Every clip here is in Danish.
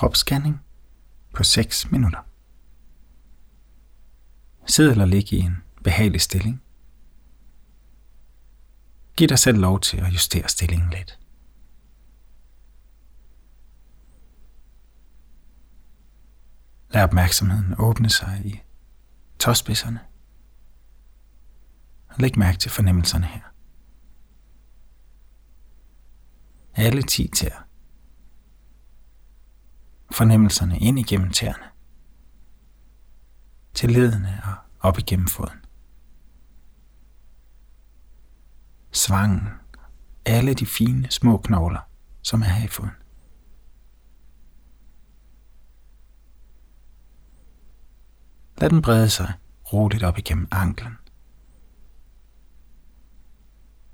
kropsscanning på 6 minutter. Sid eller lig i en behagelig stilling. Giv dig selv lov til at justere stillingen lidt. Lad opmærksomheden åbne sig i tåspidserne. Læg mærke til fornemmelserne her. Alle ti tæer. Fornemmelserne ind igennem tæerne. Til ledene og op igennem foden. Svangen. Alle de fine små knogler, som er her i foden. Lad den brede sig roligt op igennem anklen.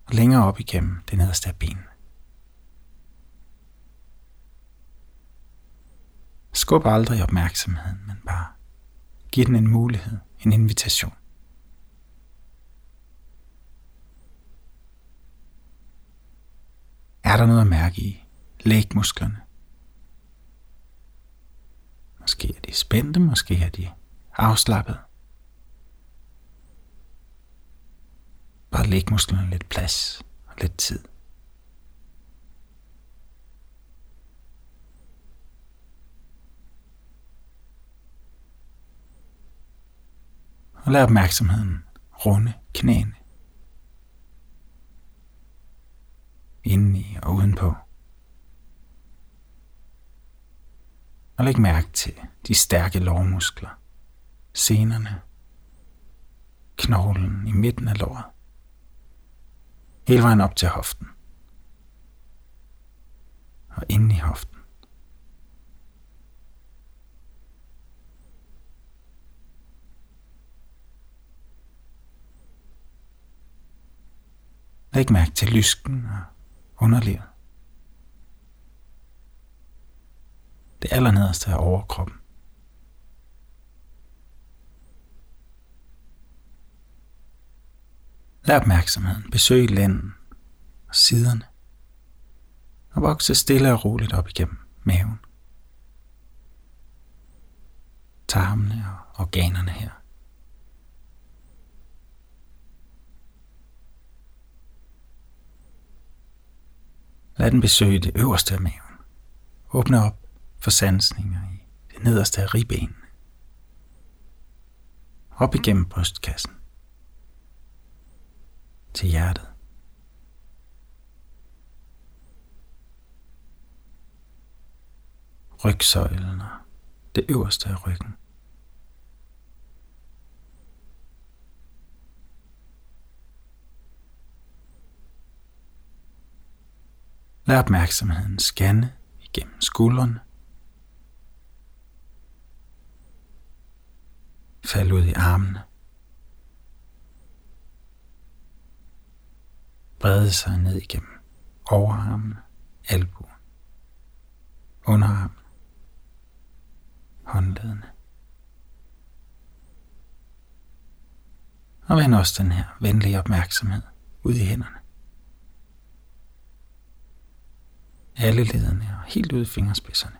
Og længere op igennem det nederste af benene. Skub aldrig opmærksomheden, men bare giv den en mulighed, en invitation. Er der noget at mærke i lægmusklerne? Måske er de spændte, måske er de afslappet. Bare læg musklerne lidt plads og lidt tid. Og lad opmærksomheden runde knæene. Indeni og udenpå. Og læg mærke til de stærke lårmuskler senerne, knoglen i midten af låret, hele vejen op til hoften og ind i hoften. Læg mærke til lysken og underlivet. Det allernederste er overkroppen. Lad opmærksomheden besøge lænden og siderne og vokse stille og roligt op igennem maven. Tarmene og organerne her. Lad den besøge det øverste af maven. Åbne op for sansninger i det nederste af ribbenene. Op igennem brystkassen til hjertet. Rygsøjlen og det øverste af ryggen. Lad opmærksomheden scanne igennem skuldrene. Fald ud i armene. brede sig ned igennem overarmen, albuen, underarmen, håndledene. Og vend også den her venlige opmærksomhed ud i hænderne. Alle lederne og helt ud i fingerspidserne.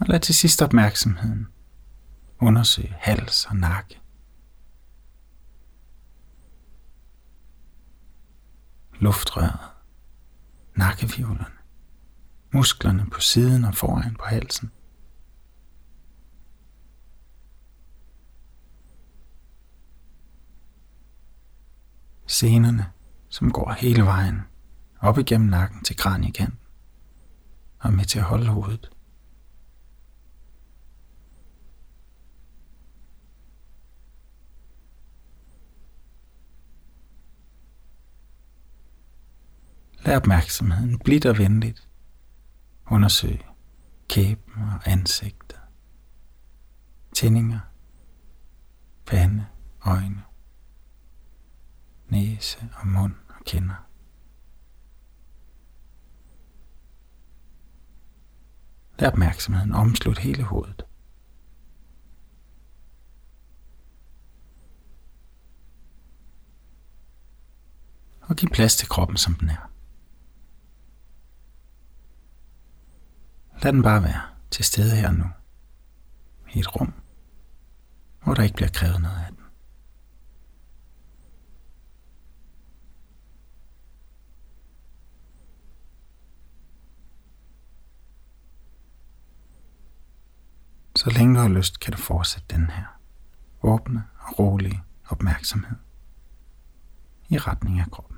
Og lad til sidst opmærksomheden undersøge hals og nakke. Luftrøret, nakkevivlerne, musklerne på siden og foran på halsen. Senerne, som går hele vejen op igennem nakken til kranikanten og med til at holde hovedet. Lad opmærksomheden blidt og venligt. undersøge kæben og ansigter, Tændinger, pande, øjne, næse og mund og kinder. Lad opmærksomheden omslutte hele hovedet. giv plads til kroppen, som den er. Lad den bare være til stede her nu. I et rum, hvor der ikke bliver krævet noget af den. Så længe du har lyst, kan du fortsætte den her åbne og rolige opmærksomhed i retning af kroppen.